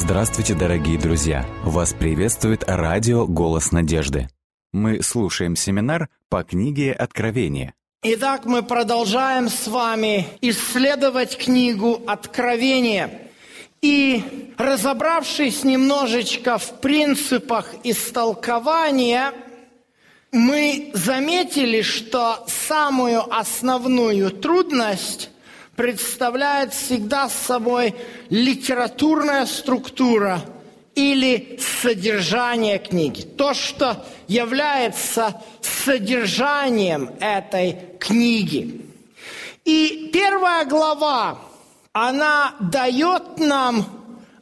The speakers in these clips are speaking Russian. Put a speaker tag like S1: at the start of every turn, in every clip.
S1: Здравствуйте, дорогие друзья! Вас приветствует радио «Голос надежды». Мы слушаем семинар по книге «Откровение».
S2: Итак, мы продолжаем с вами исследовать книгу «Откровение». И разобравшись немножечко в принципах истолкования, мы заметили, что самую основную трудность представляет всегда собой литературная структура или содержание книги. То, что является содержанием этой книги. И первая глава, она дает нам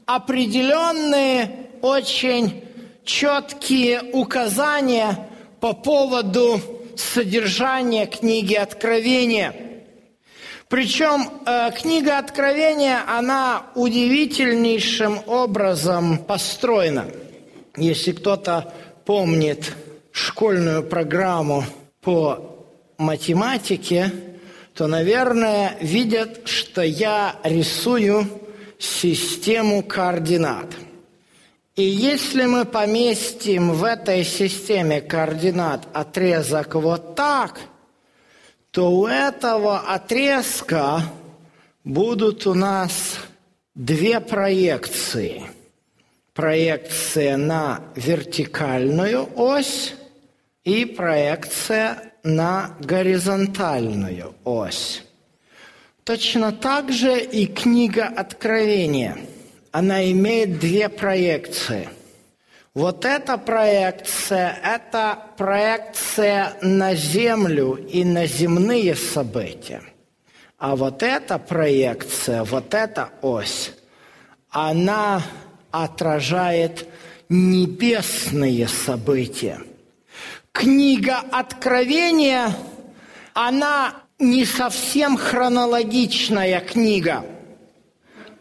S2: определенные очень четкие указания по поводу содержания книги Откровения – причем э, книга Откровения, она удивительнейшим образом построена. Если кто-то помнит школьную программу по математике, то, наверное, видят, что я рисую систему координат. И если мы поместим в этой системе координат отрезок вот так – то у этого отрезка будут у нас две проекции. Проекция на вертикальную ось и проекция на горизонтальную ось. Точно так же и книга Откровения. Она имеет две проекции – вот эта проекция – это проекция на Землю и на земные события. А вот эта проекция, вот эта ось, она отражает небесные события. Книга Откровения, она не совсем хронологичная книга.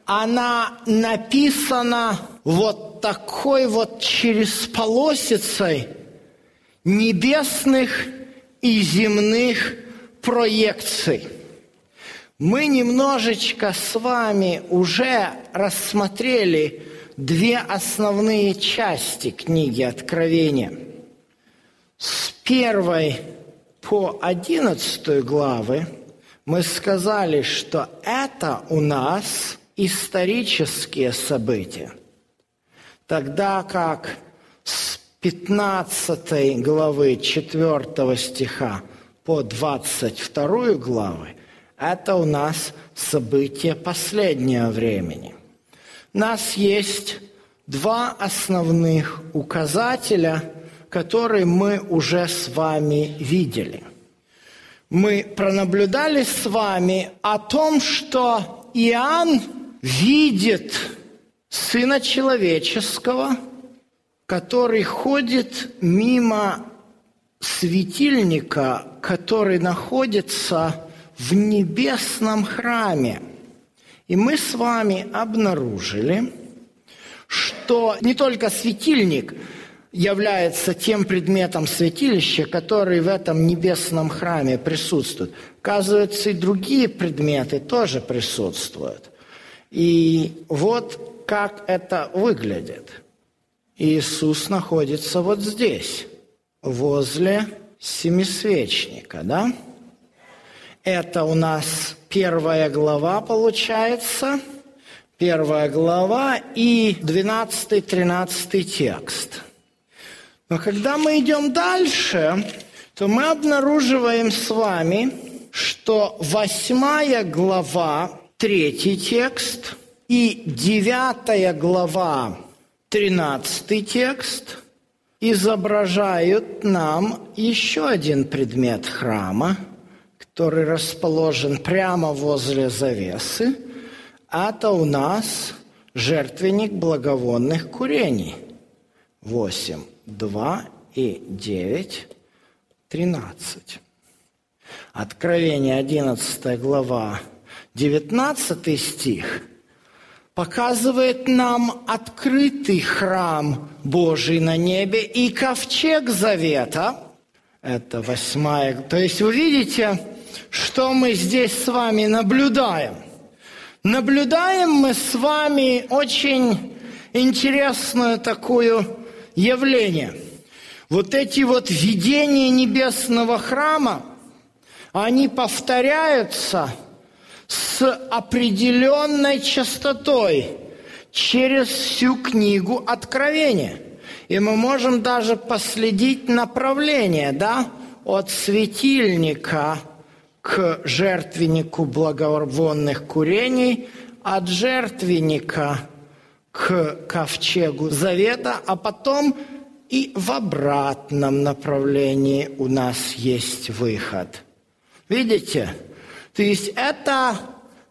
S2: Она написана вот такой вот через полосицей небесных и земных проекций. Мы немножечко с вами уже рассмотрели две основные части книги Откровения. С первой по одиннадцатую главы мы сказали, что это у нас исторические события – Тогда как с 15 главы 4 стиха по 22 главы это у нас события последнего времени. У нас есть два основных указателя, которые мы уже с вами видели. Мы пронаблюдали с вами о том, что Иоанн видит Сына Человеческого, который ходит мимо светильника, который находится в небесном храме. И мы с вами обнаружили, что не только светильник является тем предметом святилища, который в этом небесном храме присутствует. Оказывается, и другие предметы тоже присутствуют. И вот как это выглядит. Иисус находится вот здесь, возле семисвечника, да? Это у нас первая глава получается, первая глава и 12-13 текст. Но когда мы идем дальше, то мы обнаруживаем с вами, что восьмая глава, третий текст – и девятая глава, тринадцатый текст, изображают нам еще один предмет храма, который расположен прямо возле завесы. Это у нас жертвенник благовонных курений. 8, 2 и 9, 13. Откровение 11 глава, 19 стих – показывает нам открытый храм Божий на небе и ковчег завета. Это восьмая. То есть вы видите, что мы здесь с вами наблюдаем. Наблюдаем мы с вами очень интересное такое явление. Вот эти вот видения небесного храма, они повторяются с определенной частотой через всю книгу Откровения. И мы можем даже последить направление, да, от светильника к жертвеннику благовонных курений, от жертвенника к ковчегу завета, а потом и в обратном направлении у нас есть выход. Видите? То есть это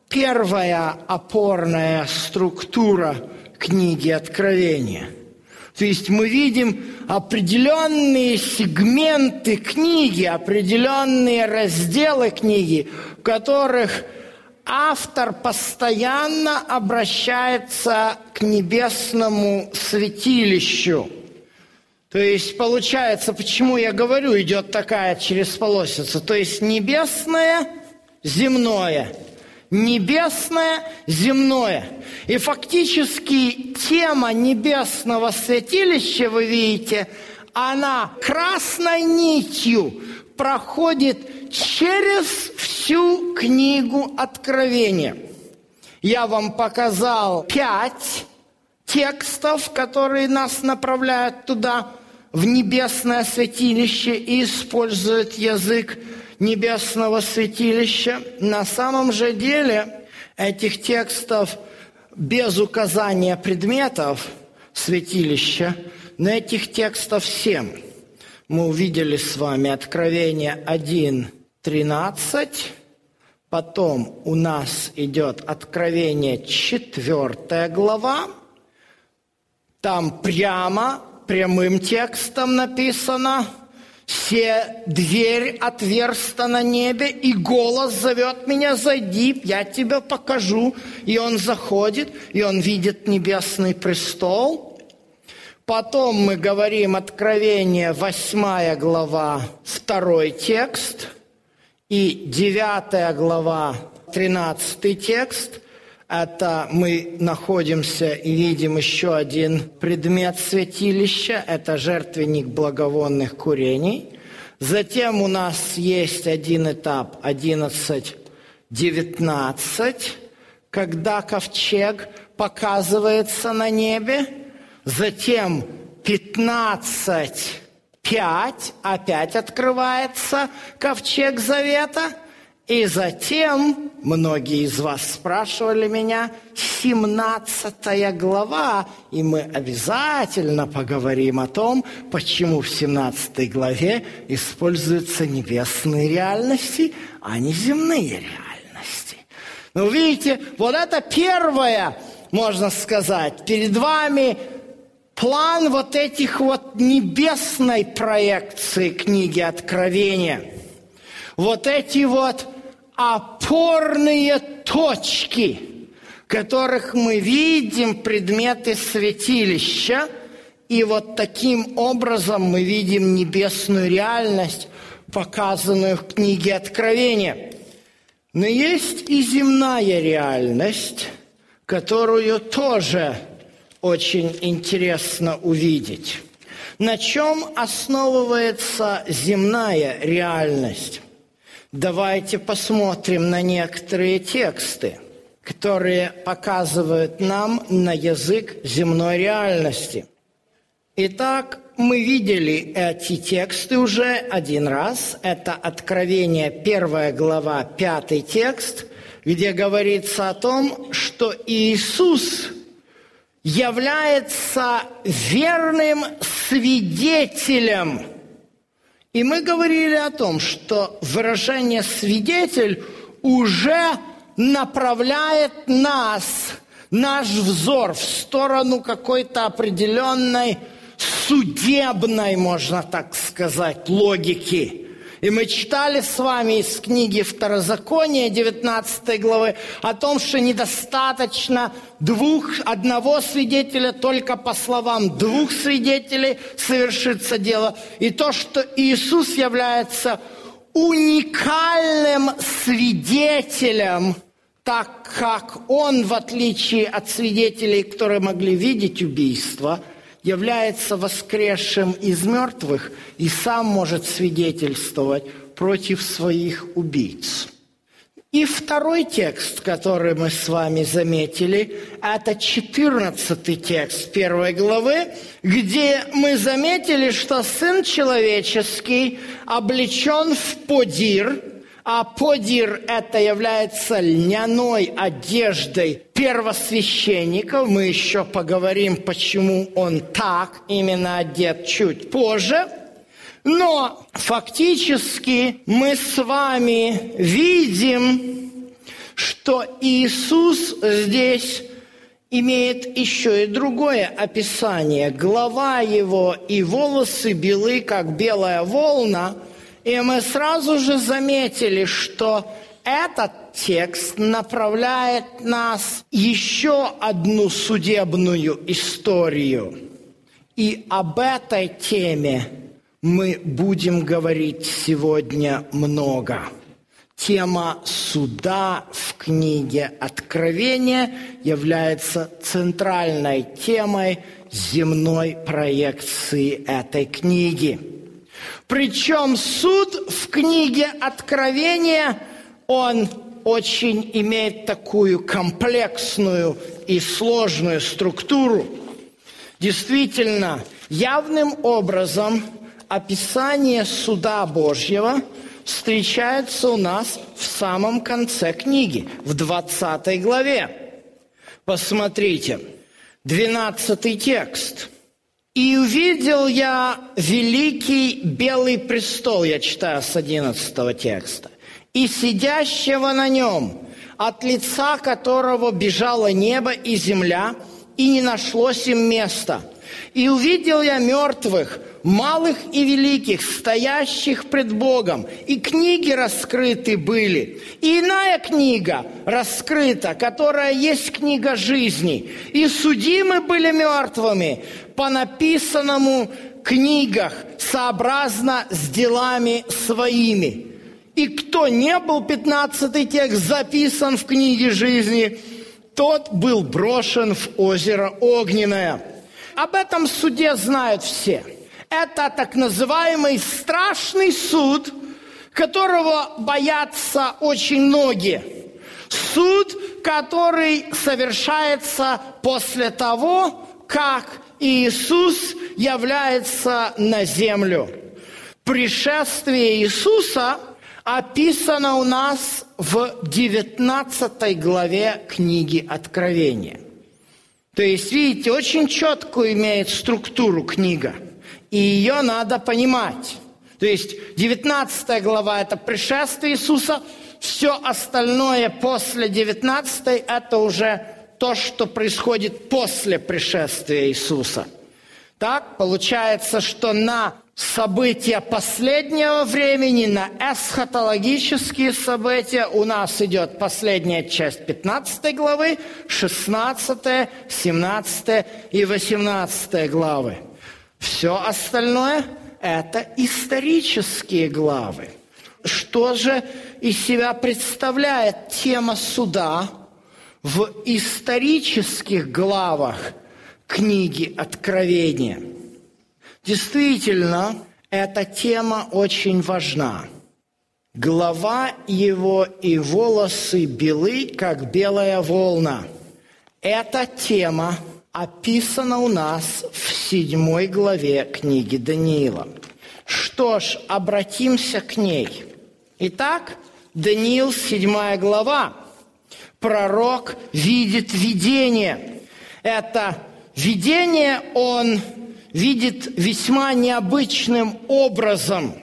S2: первая опорная структура книги Откровения. То есть мы видим определенные сегменты книги, определенные разделы книги, в которых автор постоянно обращается к небесному святилищу. То есть получается, почему я говорю, идет такая через полосица. То есть небесное, земное. Небесное, земное. И фактически тема небесного святилища, вы видите, она красной нитью проходит через всю книгу Откровения. Я вам показал пять текстов, которые нас направляют туда, в небесное святилище и используют язык небесного святилища. На самом же деле этих текстов без указания предметов святилища, но этих текстов семь – мы увидели с вами Откровение 1, 13, потом у нас идет Откровение 4 глава, там прямо, прямым текстом написано, «Все дверь отверста на небе, и голос зовет меня, зайди, я тебе покажу». И он заходит, и он видит небесный престол – Потом мы говорим Откровение, 8 глава, второй текст, и 9 глава, 13 текст. Это мы находимся и видим еще один предмет святилища, это жертвенник благовонных курений. Затем у нас есть один этап 11-19, когда ковчег показывается на небе – Затем 15, 5, опять открывается ковчег завета. И затем, многие из вас спрашивали меня, 17 глава, и мы обязательно поговорим о том, почему в 17 главе используются небесные реальности, а не земные реальности. Ну, видите, вот это первое, можно сказать, перед вами план вот этих вот небесной проекции книги Откровения, вот эти вот опорные точки, которых мы видим предметы святилища, и вот таким образом мы видим небесную реальность, показанную в книге Откровения. Но есть и земная реальность, которую тоже очень интересно увидеть. На чем основывается земная реальность? Давайте посмотрим на некоторые тексты, которые показывают нам на язык земной реальности. Итак, мы видели эти тексты уже один раз. Это Откровение, первая глава, пятый текст, где говорится о том, что Иисус – является верным свидетелем. И мы говорили о том, что выражение «свидетель» уже направляет нас, наш взор в сторону какой-то определенной судебной, можно так сказать, логики – и мы читали с вами из книги Второзакония 19 главы о том, что недостаточно двух, одного свидетеля, только по словам двух свидетелей совершится дело. И то, что Иисус является уникальным свидетелем так как он, в отличие от свидетелей, которые могли видеть убийство, является воскресшим из мертвых и сам может свидетельствовать против своих убийц. И второй текст, который мы с вами заметили, это 14 текст первой главы, где мы заметили, что Сын Человеческий облечен в подир, а подир это является льняной одеждой первосвященников. Мы еще поговорим, почему он так именно одет чуть позже – но фактически мы с вами видим, что Иисус здесь имеет еще и другое описание. Голова его и волосы белы, как белая волна. И мы сразу же заметили, что этот текст направляет нас еще одну судебную историю. И об этой теме мы будем говорить сегодня много. Тема суда в книге Откровения является центральной темой земной проекции этой книги. Причем суд в книге Откровения, он очень имеет такую комплексную и сложную структуру. Действительно, явным образом – описание суда Божьего встречается у нас в самом конце книги, в 20 главе. Посмотрите, 12 текст. «И увидел я великий белый престол», я читаю с 11 текста, «и сидящего на нем, от лица которого бежало небо и земля, и не нашлось им места. И увидел я мертвых, малых и великих, стоящих пред Богом, и книги раскрыты были. И иная книга раскрыта, которая есть книга жизни. И судимы были мертвыми по написанному книгах, сообразно с делами своими. И кто не был, 15 текст, записан в книге жизни, тот был брошен в озеро Огненное. Об этом суде знают все – это так называемый страшный суд, которого боятся очень многие. Суд, который совершается после того, как Иисус является на землю. Пришествие Иисуса описано у нас в 19 главе книги Откровения. То есть, видите, очень четкую имеет структуру книга – и ее надо понимать. То есть 19 глава – это пришествие Иисуса, все остальное после 19 – это уже то, что происходит после пришествия Иисуса. Так, получается, что на события последнего времени, на эсхатологические события у нас идет последняя часть 15 главы, 16, 17 и 18 главы. Все остальное – это исторические главы. Что же из себя представляет тема суда в исторических главах книги Откровения? Действительно, эта тема очень важна. Глава его и волосы белы, как белая волна. Эта тема – описана у нас в седьмой главе книги Даниила. Что ж, обратимся к ней. Итак, Даниил, седьмая глава. Пророк видит видение. Это видение он видит весьма необычным образом.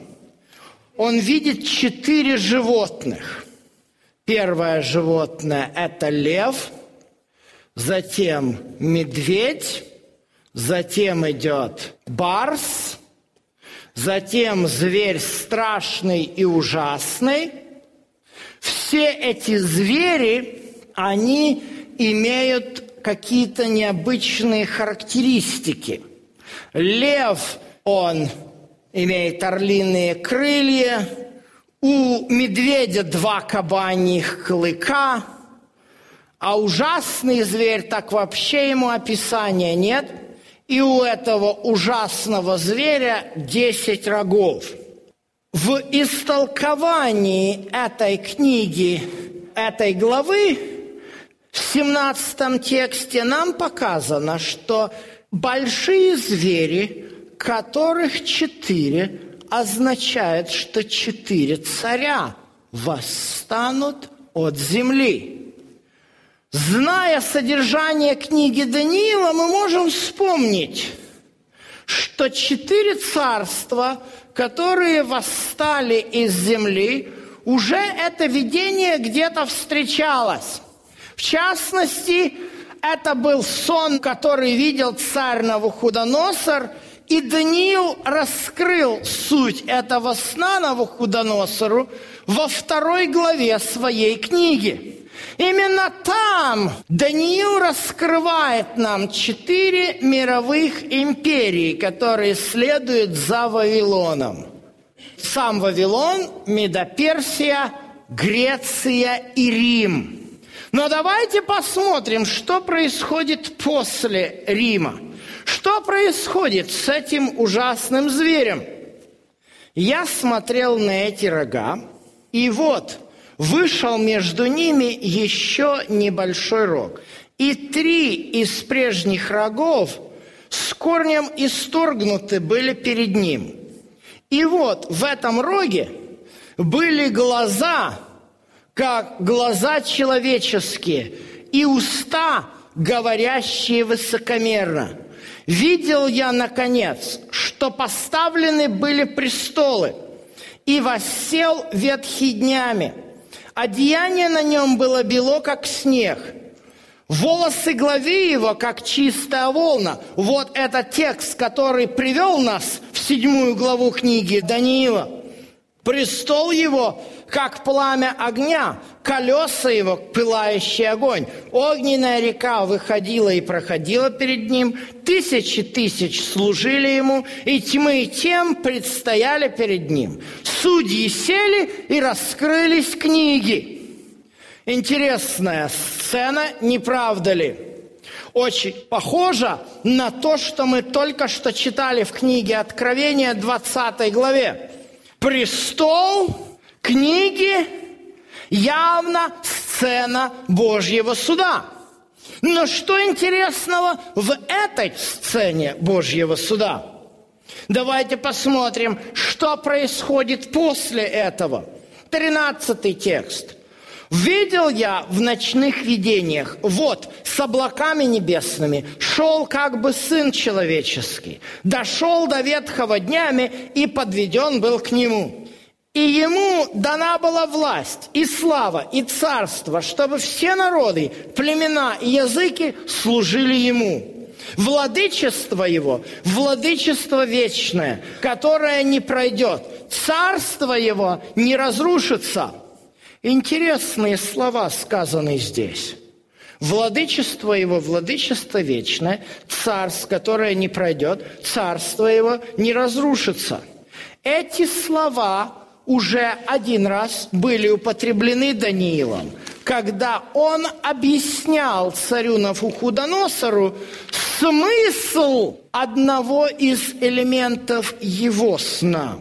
S2: Он видит четыре животных. Первое животное – это лев – затем медведь, затем идет барс, затем зверь страшный и ужасный. Все эти звери, они имеют какие-то необычные характеристики. Лев, он имеет орлиные крылья, у медведя два кабаньих клыка – А ужасный зверь, так вообще ему описания нет. И у этого ужасного зверя десять рогов. В истолковании этой книги, этой главы, в 17 тексте нам показано, что большие звери, которых четыре, означает, что четыре царя восстанут от земли. Зная содержание книги Даниила, мы можем вспомнить, что четыре царства, которые восстали из земли, уже это видение где-то встречалось. В частности, это был сон, который видел царь Навуходоносор – и Даниил раскрыл суть этого сна Навуходоносору во второй главе своей книги. Именно там Даниил раскрывает нам четыре мировых империи, которые следуют за Вавилоном. Сам Вавилон, Медоперсия, Греция и Рим. Но давайте посмотрим, что происходит после Рима – что происходит с этим ужасным зверем? Я смотрел на эти рога, и вот вышел между ними еще небольшой рог. И три из прежних рогов с корнем исторгнуты были перед ним. И вот в этом роге были глаза, как глаза человеческие, и уста, говорящие высокомерно – Видел я, наконец, что поставлены были престолы, и воссел ветхий днями. Одеяние на нем было бело, как снег. Волосы главы его, как чистая волна. Вот этот текст, который привел нас в седьмую главу книги Даниила. Престол его, как пламя огня, колеса его – пылающий огонь. Огненная река выходила и проходила перед ним, тысячи тысяч служили ему, и тьмы тем предстояли перед ним. Судьи сели и раскрылись книги. Интересная сцена, не правда ли? Очень похожа на то, что мы только что читали в книге Откровения 20 главе. Престол, книги явно сцена Божьего суда. Но что интересного в этой сцене Божьего суда? Давайте посмотрим, что происходит после этого. Тринадцатый текст. «Видел я в ночных видениях, вот, с облаками небесными, шел как бы Сын Человеческий, дошел до ветхого днями и подведен был к Нему». И ему дана была власть, и слава, и царство, чтобы все народы, племена и языки служили ему. Владычество его, владычество вечное, которое не пройдет. Царство его не разрушится. Интересные слова сказаны здесь. Владычество его, владычество вечное, царство, которое не пройдет, царство его не разрушится. Эти слова уже один раз были употреблены Даниилом, когда он объяснял царю Нафухудоносору смысл одного из элементов его сна.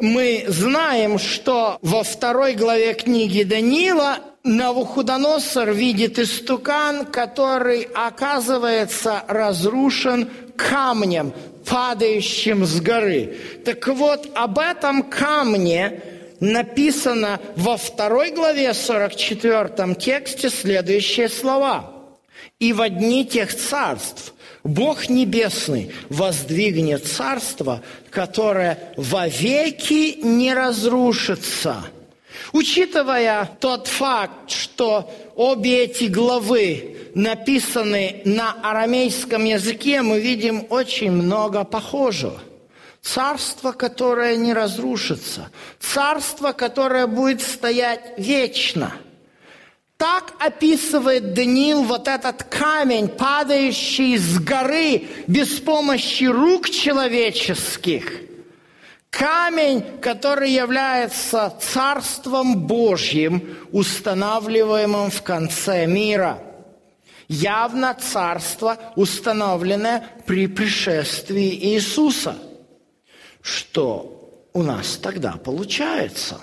S2: Мы знаем, что во второй главе книги Даниила Навуходоносор видит истукан, который оказывается разрушен камнем, падающим с горы. Так вот, об этом камне написано во второй главе 44 тексте следующие слова. «И в дни тех царств Бог Небесный воздвигнет царство, которое вовеки не разрушится». Учитывая тот факт, что обе эти главы написаны на арамейском языке, мы видим очень много похожего. Царство, которое не разрушится. Царство, которое будет стоять вечно. Так описывает Даниил вот этот камень, падающий с горы без помощи рук человеческих. Камень, который является Царством Божьим, устанавливаемым в конце мира. Явно Царство, установленное при пришествии Иисуса. Что у нас тогда получается?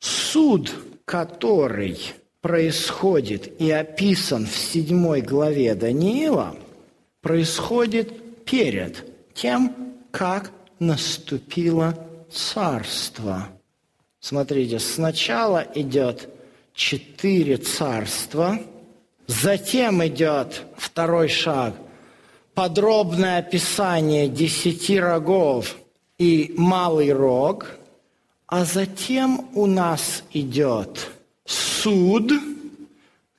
S2: Суд, который происходит и описан в седьмой главе Даниила, происходит перед тем, как наступило царство. Смотрите, сначала идет четыре царства, затем идет второй шаг – подробное описание десяти рогов и малый рог, а затем у нас идет суд,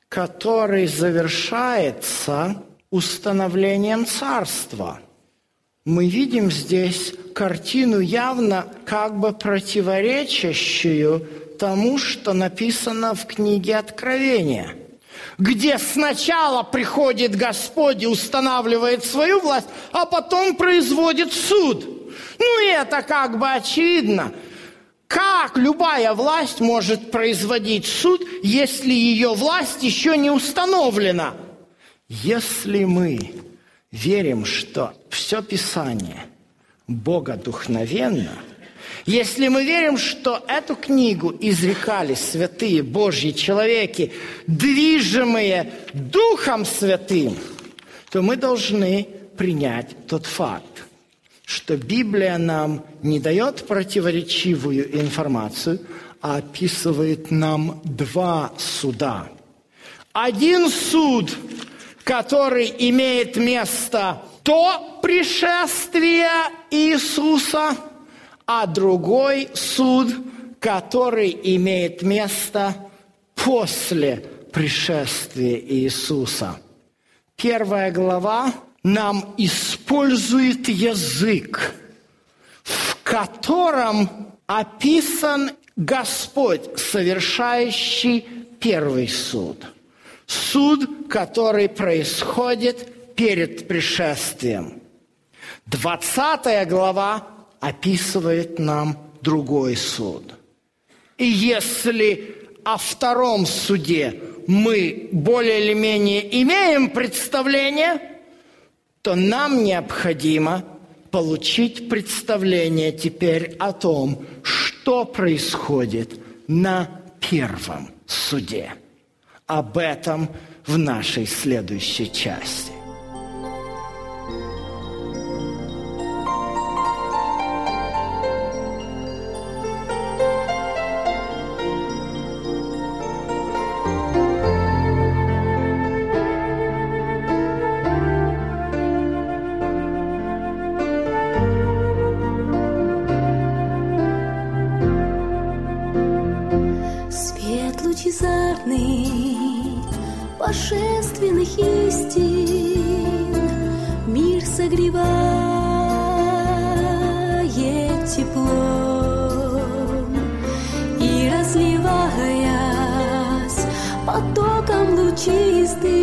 S2: который завершается установлением царства. Мы видим здесь картину явно как бы противоречащую тому, что написано в книге Откровения, где сначала приходит Господь и устанавливает свою власть, а потом производит суд. Ну и это как бы очевидно. Как любая власть может производить суд, если ее власть еще не установлена? Если мы верим, что все Писание – богодухновенно, если мы верим, что эту книгу изрекали святые Божьи человеки, движимые Духом Святым, то мы должны принять тот факт, что Библия нам не дает противоречивую информацию, а описывает нам два суда. Один суд, который имеет место до пришествия Иисуса, а другой суд, который имеет место после пришествия Иисуса. Первая глава нам использует язык, в котором описан Господь, совершающий первый суд. Суд, который происходит перед пришествием. Двадцатая глава описывает нам другой суд. И если о втором суде мы более или менее имеем представление, то нам необходимо получить представление теперь о том, что происходит на первом суде. Об этом в нашей следующей части.
S3: notícias.